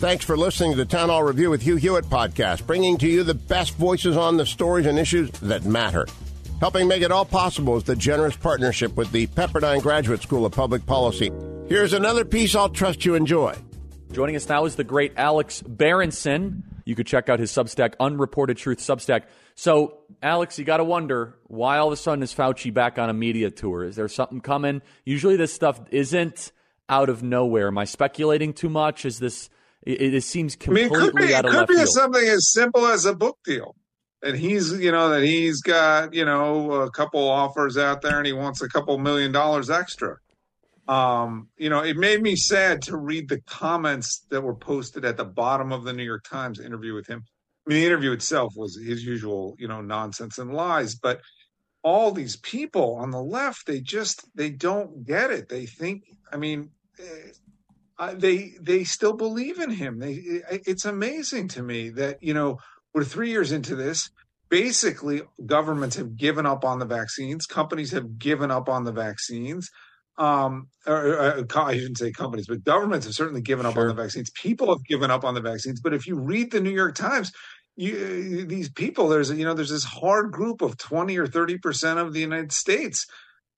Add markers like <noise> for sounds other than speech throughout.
Thanks for listening to the Town Hall Review with Hugh Hewitt podcast, bringing to you the best voices on the stories and issues that matter. Helping make it all possible is the generous partnership with the Pepperdine Graduate School of Public Policy. Here's another piece I'll trust you enjoy. Joining us now is the great Alex Berenson. You could check out his Substack, Unreported Truth Substack. So, Alex, you got to wonder why all of a sudden is Fauci back on a media tour? Is there something coming? Usually, this stuff isn't out of nowhere. Am I speculating too much? Is this? It, it seems completely I mean, it could be, out of it could be field. something as simple as a book deal. And he's, you know, that he's got, you know, a couple offers out there and he wants a couple million dollars extra. Um, you know, it made me sad to read the comments that were posted at the bottom of the New York Times interview with him. I mean, the interview itself was his usual, you know, nonsense and lies, but all these people on the left, they just they don't get it. They think, I mean, eh, uh, they they still believe in him. They it's amazing to me that you know we're three years into this. Basically, governments have given up on the vaccines. Companies have given up on the vaccines. Um, or, or, I shouldn't say companies, but governments have certainly given up on the vaccines. People have given up on the vaccines. But if you read the New York Times, you, these people, there's you know there's this hard group of twenty or thirty percent of the United States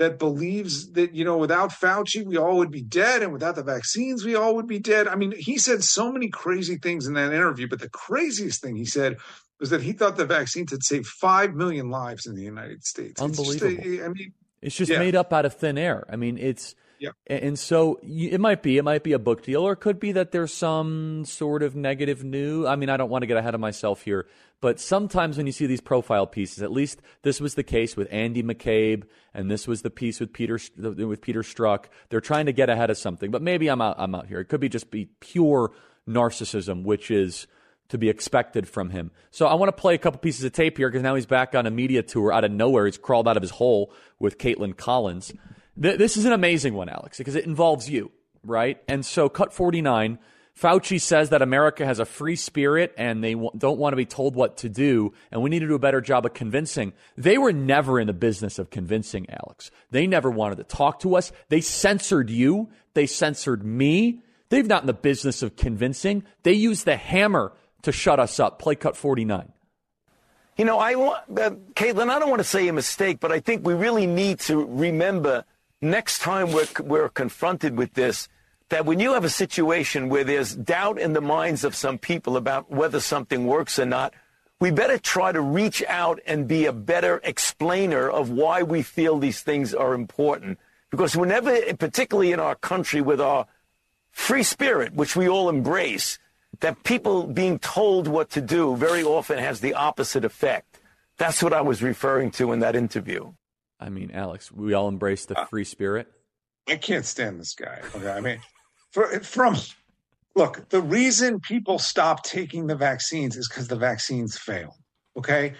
that believes that you know without Fauci we all would be dead, and without the vaccines we all would be dead. I mean, he said so many crazy things in that interview, but the craziest thing he said was that he thought the vaccines had saved five million lives in the United States. It's just Unbelievable. I mean, It's just Yeah. made up out of thin air. I mean, it's Yeah. and so it might be it might be a book deal, or it could be that there's some sort of negative news. I mean, I don't want to get ahead of myself here, but sometimes when you see these profile pieces, at least this was the case with Andy McCabe, and this was the piece with Peter with Peter Strzok. They're trying to get ahead of something, but maybe I'm out. I'm out here. It could be just be pure narcissism, which is to be expected from him. So I want to play a couple pieces of tape here because now he's back on a media tour out of nowhere. He's crawled out of his hole with Kaitlan Collins. Th- this is an amazing one, Alex, because it involves you, right? And so, cut 49, Fauci says that America has a free spirit and they w- don't want to be told what to do, and we need to do a better job of convincing. They were never in the business of convincing, Alex. They never wanted to talk to us. They censored you, they censored me. They've not in the business of convincing. They use the hammer to shut us up. Play cut 49. You know, I want, uh, Kaitlan, I don't want to say a mistake, but I think we really need to remember next time we're, we're confronted with this that when you have a situation where there's doubt in the minds of some people about whether something works or not, we better try to reach out and be a better explainer of why we feel these things are important. Because whenever, particularly in our country with our free spirit, which we all embrace, that people being told what to do very often has the opposite effect. That's what I was referring to in that interview. I mean, Alex, we all embrace the uh, free spirit. I can't stand this guy. Okay, I mean, for, from look, the reason people stop taking the vaccines is because the vaccines fail. Okay,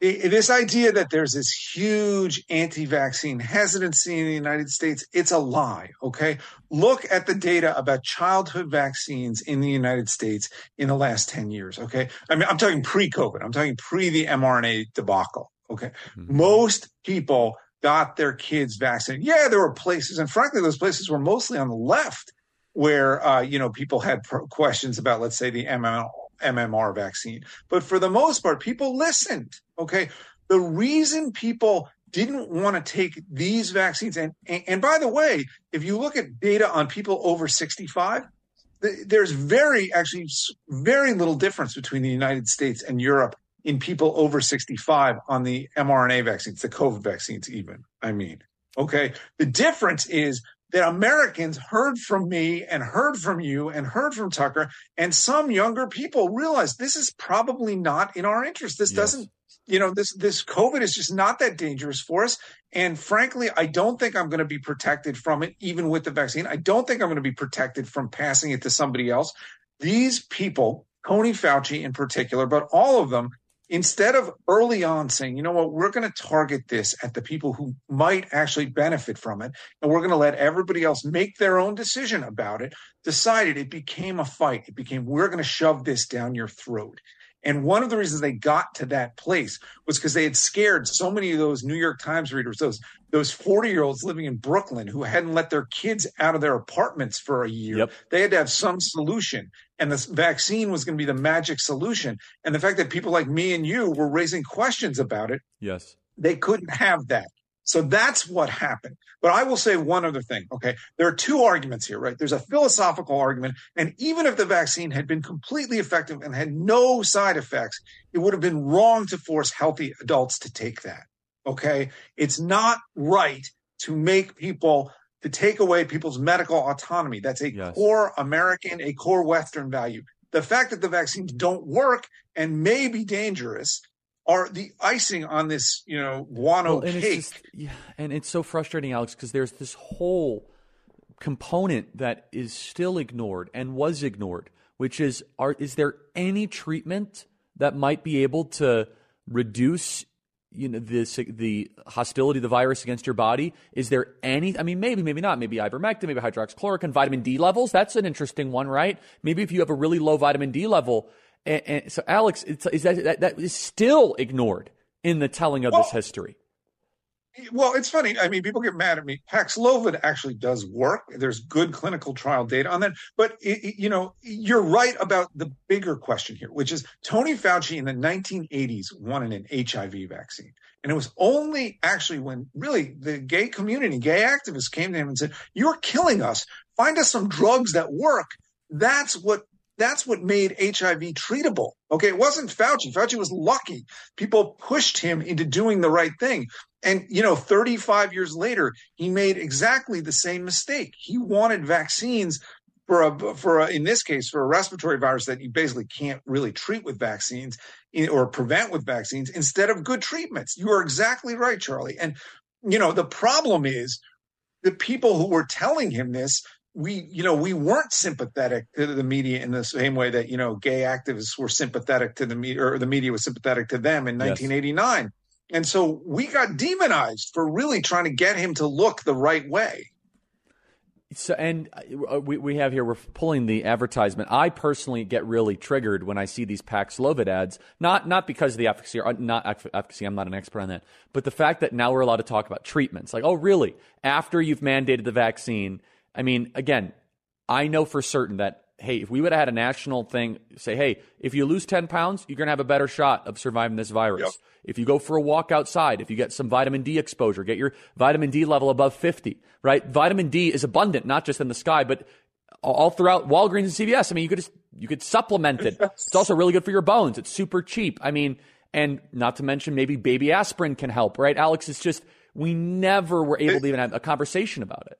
this idea that there's this huge anti-vaccine hesitancy in the United States, it's a lie. Okay, look at the data about childhood vaccines in the United States in the last ten years. Okay, I mean, I'm talking pre-COVID. I'm talking pre the mRNA debacle. Okay, mm-hmm. most people got their kids vaccinated. Yeah, there were places, and frankly, those places were mostly on the left where uh, you know people had pro- questions about, let's say, the MMR, MMR vaccine. But for the most part, people listened. Okay, the reason people didn't want to take these vaccines, and, and and by the way, if you look at data on people over sixty five. There's very actually very little difference between the United States and Europe in people over 65 on the mRNA vaccines, the COVID vaccines, even. I mean, okay. The difference is that Americans heard from me and heard from you and heard from Tucker, and some younger people realized this is probably not in our interest. This Yes. doesn't you know, this this COVID is just not that dangerous for us. And frankly, I don't think I'm going to be protected from it, even with the vaccine. I don't think I'm going to be protected from passing it to somebody else. These people, Tony Fauci in particular, but all of them, instead of early on saying, you know what, we're going to target this at the people who might actually benefit from it, and we're going to let everybody else make their own decision about it, decided it became a fight. It became, we're going to shove this down your throat. And one of the reasons they got to that place was because they had scared so many of those New York Times readers, those those 40 year olds living in Brooklyn who hadn't let their kids out of their apartments for a year. Yep. They had to have some solution. And this vaccine was going to be the magic solution. And the fact that people like me and you were raising questions about it. Yes. They couldn't have that. So that's what happened. But I will say one other thing. Okay. There are two arguments here, right? There's a philosophical argument. And even if the vaccine had been completely effective and had no side effects, it would have been wrong to force healthy adults to take that. Okay. It's not right to make people to take away people's medical autonomy. That's a yes. core American, a core Western value. The fact that the vaccines mm-hmm. don't work and may be dangerous are the icing on this, you know, guano well, and cake. It's just, yeah, and it's so frustrating, Alex, because there's this whole component that is still ignored and was ignored, which is: are is there any treatment that might be able to reduce you know the the hostility of the virus against your body is there any i mean maybe maybe not. Maybe ivermectin maybe hydroxychloroquine vitamin d levels. That's an interesting one right? Maybe if you have a really low vitamin d level and, and so, Alex, is that, that, that is still ignored in the telling of well, this history. Well, it's funny. I mean, people get mad at me. Paxlovid actually does work. There's good clinical trial data on that. But, it, you know, you're right about the bigger question here, which is Tony Fauci in the 1980s wanted an HIV vaccine. And it was only actually when really the gay community, gay activists came to him and said, You're killing us. Find us some drugs that work. That's what that's what made HIV treatable. Okay. It wasn't Fauci. Fauci was lucky. People pushed him into doing the right thing. And, you know, 35 years later, he made exactly the same mistake. He wanted vaccines for a, for a, in this case, for a respiratory virus that you basically can't really treat with vaccines eh, or prevent with vaccines instead of good treatments. You are exactly right, Charlie. And, you know, the problem is the people who were telling him this we you know we weren't sympathetic to the media in the same way that you know gay activists were sympathetic to the media or the media was sympathetic to them in 1989 yes. and so we got demonized for really trying to get him to look the right way. So and uh, we, we have here we're pulling the advertisement. I personally get really triggered when i see these paxlovid ads not not because of the efficacy or uh, not efficacy i'm not an expert on that but the fact that now we're allowed to talk about treatments. Like oh really? After you've mandated the vaccine I mean, again, I know for certain that hey, if we would have had a national thing, say, hey, if you lose 10 pounds, you're going to have a better shot of surviving this virus. Yep. If you go for a walk outside, if you get some vitamin D exposure, get your vitamin D level above 50, right? Vitamin D is abundant, not just in the sky, but all throughout Walgreens and CVS. I mean, you could just, you could supplement it. It's also really good for your bones. It's super cheap. I mean, and not to mention maybe baby aspirin can help, right? Alex, it's just, we never were able to even have a conversation about it.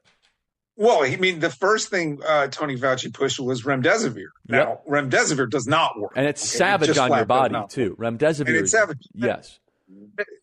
Well, I mean, the first thing uh, Tony Fauci pushed was remdesivir. Now, yep. remdesivir does not work, and it's okay? savage it on your body too. Remdesivir, and it's savage. Yes,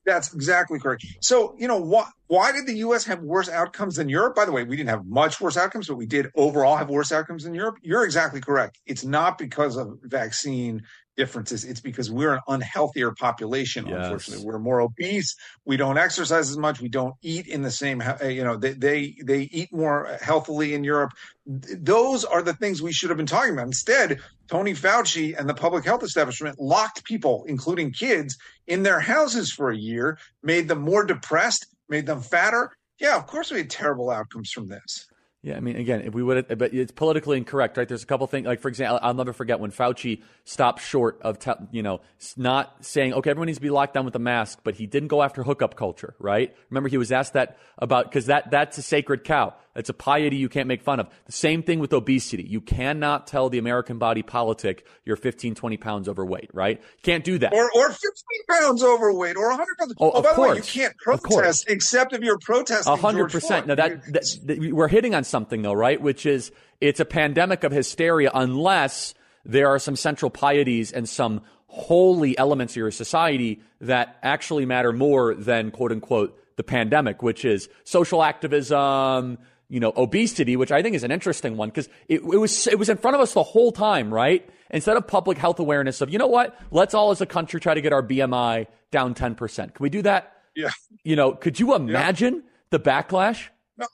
that's exactly correct. So, you know, why why did the U.S. have worse outcomes than Europe? By the way, we didn't have much worse outcomes, but we did overall have worse outcomes than Europe. You're exactly correct. It's not because of vaccine differences. It's because we're an unhealthier population. Yes. Unfortunately, we're more obese. We don't exercise as much. We don't eat in the same. Eh, you know, they they, they eat more healthily in Europe. Those are the things we should have been talking about. Instead, Tony Fauci and the public health establishment locked people, including kids, in their houses for a year, made them more depressed, made them fatter. Yeah, of course we had terrible outcomes from this. Yeah, I mean, again, if we would, but it's politically incorrect, right? There's a couple things, like for example, I'll never forget when Fauci stopped short of, te- you know, not saying, okay, everyone needs to be locked down with a mask, but he didn't go after hookup culture, right? Remember, he was asked that about because that that's a sacred cow. It's a piety you can't make fun of. The same thing with obesity. You cannot tell the American body politic you're 15, 20 pounds overweight, right? You can't do that. Or, or 15 pounds overweight or 100 pounds. Oh, oh by course. the way, you can't protest except if you're protesting. 100%. Now, that, that, that, we're hitting on something, though, right? Which is it's a pandemic of hysteria unless there are some central pieties and some holy elements of your society that actually matter more than quote unquote the pandemic, which is social activism, you know, obesity, which I think is an interesting one because it, it, was it was in front of us the whole time, right? Instead of public health awareness of, you know what, let's all as a country try to get our BMI down ten percent. Can we do that? Yeah. You know, could you imagine yeah. the backlash? No.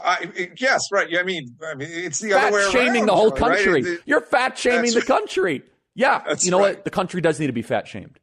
I, yes, right. Yeah, I mean, I mean, it's the fat other way shaming around, the whole country. Right? You're fat shaming the country. Yeah, you know right. what? The country does need to be fat shamed.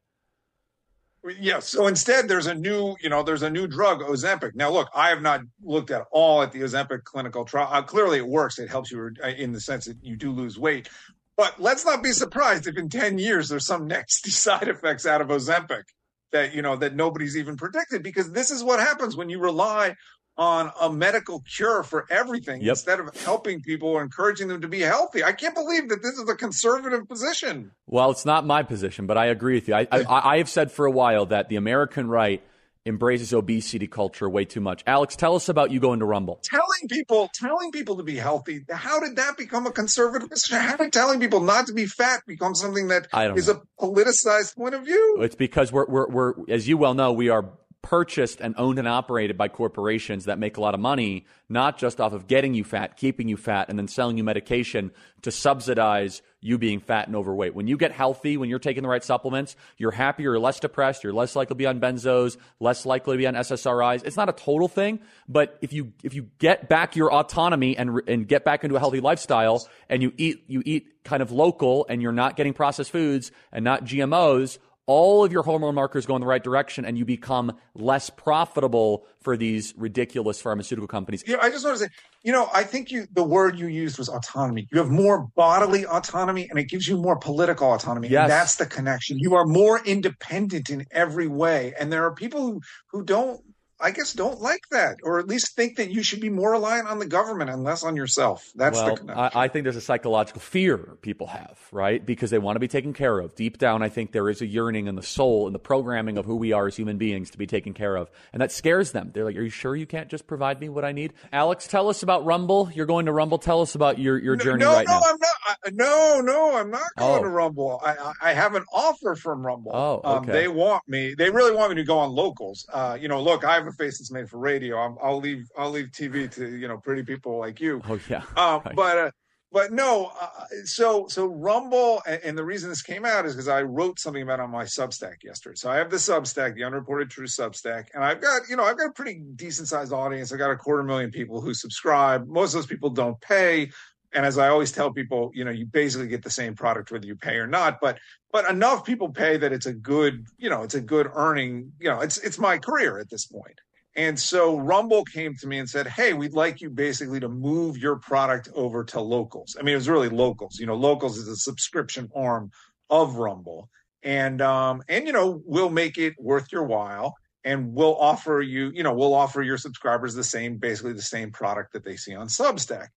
Yeah. So instead, there's a new, you know, there's a new drug, Ozempic. Now, look, I have not looked at all at the Ozempic clinical trial. Uh, clearly, it works. It helps you uh, in the sense that you do lose weight. But let's not be surprised if in 10 years there's some nasty <laughs> side effects out of Ozempic that, you know, that nobody's even predicted because this is what happens when you rely on a medical cure for everything Yep. instead of helping people or encouraging them to be healthy. I can't believe that this is a conservative position. Well, it's not my position, but I agree with you. I, I, I have said for a while that the American right embraces obesity culture way too much. Alex, tell us about you going to Rumble. telling people telling people to be healthy how did that become a conservative position how did telling people not to be fat become something that is know. a politicized point of view It's because we're, we're, we're, as you well know, we are purchased and owned and operated by corporations that make a lot of money, not just off of getting you fat, keeping you fat, and then selling you medication to subsidize you being fat and overweight. When you get healthy, when you're taking the right supplements, you're happier, you're less depressed, you're less likely to be on benzos, less likely to be on SSRIs. It's not a total thing, but if you if you get back your autonomy and and get back into a healthy lifestyle and you eat you eat kind of local and you're not getting processed foods and not GMOs, all of your hormone markers go in the right direction and you become less profitable for these ridiculous pharmaceutical companies. know, i just want to say you know i think you the word you used was autonomy you have more bodily autonomy and it gives you more political autonomy Yes. and that's the connection you are more independent in every way and there are people who who don't I guess don't like that, or at least think that you should be more reliant on the government and less on yourself. That's the connection. I, I think there's a psychological fear people have, right? Because they want to be taken care of. Deep down, I think there is a yearning in the soul and the programming of who we are as human beings to be taken care of. And that scares them. They're like, Are you sure you can't just provide me what I need? Alex, tell us about Rumble. You're going to Rumble. Tell us about your, your journey no, right no, now. I'm not. I, no, no, I'm not going Oh. to Rumble. I, I have an offer from Rumble. Oh, um, okay. they want me. They really want me to go on locals. Uh, you know, look, I face that's made for radio. I'm, I'll leave. I'll leave TV to you know pretty people like you. Oh, yeah. Um, Right. but uh, but no. Uh, so so Rumble, and, and the reason this came out is because I wrote something about on my Substack yesterday. So I have the Substack, the Unreported Truth Substack, and I've got you know I've got a pretty decent sized audience. I got a quarter million people who subscribe. Most of those people don't pay. And as I always tell people, you know, you basically get the same product whether you pay or not. But but enough people pay that it's a good, you know, it's a good earning. You know, it's it's my career at this point. And so Rumble came to me and said, Hey, we'd like you basically to move your product over to locals. I mean, it was really locals. You know, locals is a subscription arm of Rumble. And um, and you know, we'll make it worth your while and we'll offer you, you know, we'll offer your subscribers the same, basically the same product that they see on Substack.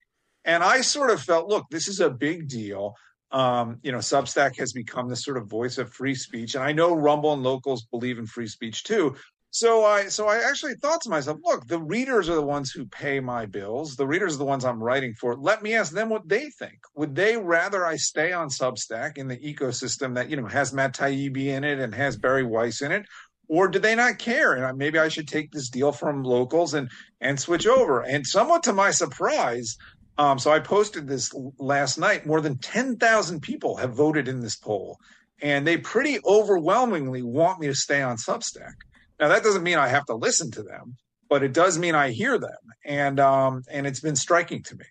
And I sort of felt, look, this is a big deal. Um, you know, Substack has become this sort of voice of free speech. And I know Rumble and locals believe in free speech too. So I so I actually thought to myself, look, the readers are the ones who pay my bills. The readers are the ones I'm writing for. Let me ask them what they think. Would they rather I stay on Substack in the ecosystem that, you know, has Matt Taibbi in it and has Bari Weiss in it? Or do they not care? And maybe I should take this deal from locals and and switch over. And somewhat to my surprise, um, so I posted this last night. More than 10,000 people have voted in this poll, and they pretty overwhelmingly want me to stay on Substack. Now that doesn't mean I have to listen to them, but it does mean I hear them, and um, and it's been striking to me.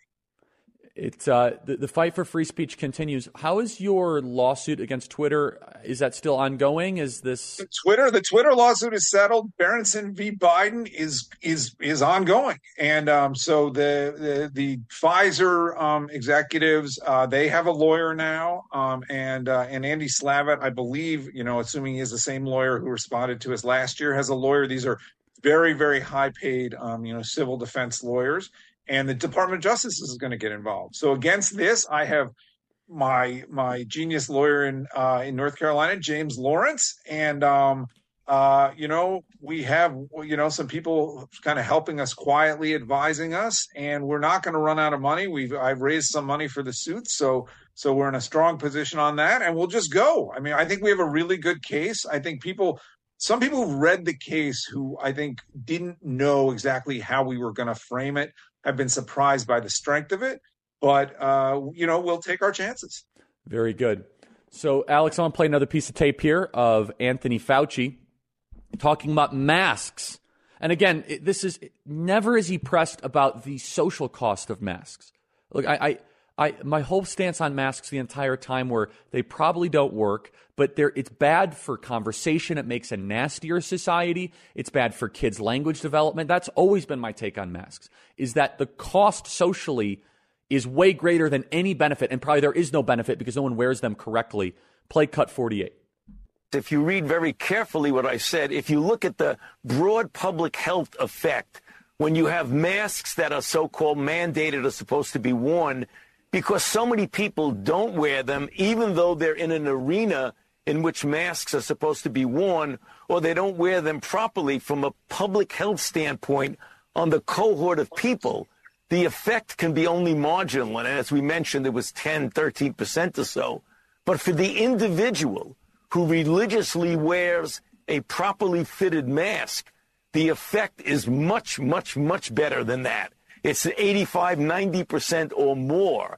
It's uh, the, the fight for free speech continues. How is your lawsuit against Twitter? Is that still ongoing? Is this Twitter, the Twitter lawsuit is settled. Berenson v. Biden is is is ongoing, and um, so the the, the Pfizer um, executives uh, they have a lawyer now, um, and uh, and Andy Slavitt, I believe, you know, assuming he is the same lawyer who responded to us last year, has a lawyer. These are very very high paid, um, you know, civil defense lawyers, and the Department of Justice is going to get involved. So against this, I have my my genius lawyer in uh, in North Carolina, James Lawrence, and um, uh, you know, we have, you know, some people kind of helping us quietly, advising us, and we're not going to run out of money. We've I've raised some money for the suit, so so we're in a strong position on that, and we'll just go. I mean, I think we have a really good case. I think people, some people who've read the case, who I think didn't know exactly how we were going to frame it, have been surprised by the strength of it. But uh, you know, we'll take our chances. Very good. So, Alex, I want to play another piece of tape here of Anthony Fauci talking about masks. And again, this is never is he pressed about the social cost of masks. Look, I, I, I, my whole stance on masks the entire time were they probably don't work, but it's bad for conversation. It makes a nastier society. It's bad for kids' language development. That's always been my take on masks. Is that the cost socially is way greater than any benefit, and probably there is no benefit because no one wears them correctly. Play cut 48 if you read very carefully what I said, if you look at the broad public health effect, when you have masks that are so called mandated or supposed to be worn, because so many people don't wear them, even though they're in an arena in which masks are supposed to be worn, or they don't wear them properly from a public health standpoint on the cohort of people, the effect can be only marginal. And as we mentioned, it was 10, 13% or so. But for the individual, who religiously wears a properly fitted mask, the effect is much, much, much better than that. It's 85, 90% or more.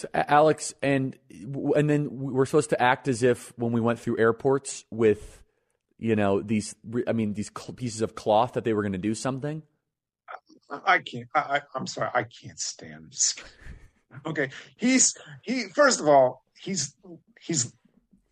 So, Alex, and and then we're supposed to act as if when we went through airports with, you know, these. I mean, these pieces of cloth that they were going to do something. I can't. I, I'm sorry. I can't stand this. Okay, he's he. First of all, he's he's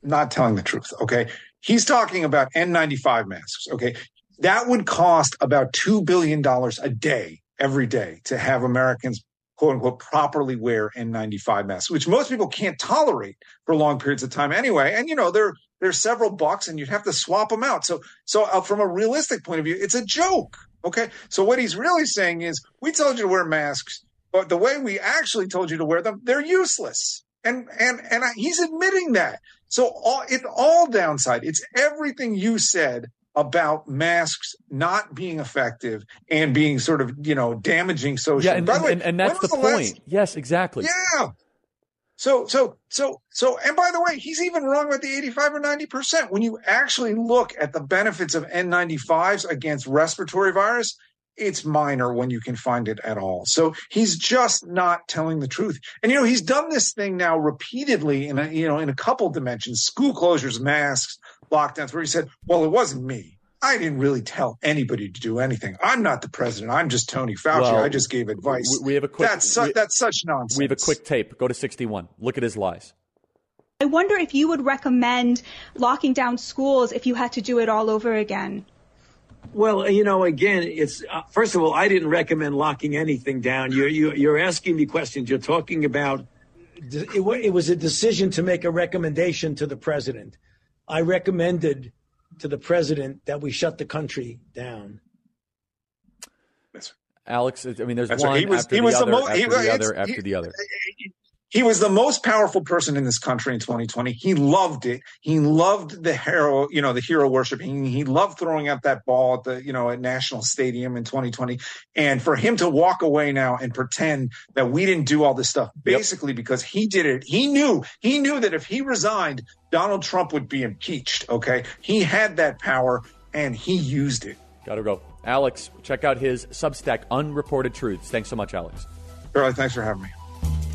not telling the truth. Okay. He's talking about N95 masks. Okay. That would cost about $2 billion a day, every day, to have Americans, quote unquote, properly wear N95 masks, which most people can't tolerate for long periods of time anyway. And, you know, they're, several bucks and you'd have to swap them out. So, so uh, from a realistic point of view, it's a joke. Okay. So what he's really saying is we told you to wear masks, but the way we actually told you to wear them, they're useless. And, and, and he's admitting that. So all, it's all downside. It's everything you said about masks not being effective and being sort of, you know, damaging social. Yeah, and, the way, and, and that's the, the, point. Last... Yes, exactly. Yeah. So, so, so, so, and by the way, he's even wrong about the 85 or 90%. When you actually look at the benefits of N95s against respiratory virus, it's minor when you can find it at all. So he's just not telling the truth. And you know, he's done this thing now repeatedly in a you know in a couple dimensions, school closures, masks, lockdowns, where he said, "Well, it wasn't me." I didn't really tell anybody to do anything. I'm not the president. I'm just Tony Fauci. Well, I just gave advice. We have a quick. That's, su- we, that's such nonsense. We have a quick tape. Go to 61. Look at his lies. I wonder if you would recommend locking down schools if you had to do it all over again. Well, you know, again, it's uh, first of all, I didn't recommend locking anything down. You're you, are you are asking me questions. You're talking about it, it was a decision to make a recommendation to the president. I recommended to the president that we shut the country down. Alex, I mean, there's That's one right. he was, after he the was other, the mo- after he, the other, after he, the other. He was the most powerful person in this country in 2020. He loved it. He loved the hero, you know, the hero worshiping. He loved throwing out that ball at the, you know, at National Stadium in 2020. And for him to walk away now and pretend that we didn't do all this stuff, basically yep. because he did it, he knew, he knew that if he resigned, Donald Trump would be impeached. Okay. He had that power and he used it. Gotta go. Alex, check out his Substack, Unreported Truths. Thanks so much, Alex. Charlie, thanks for having me.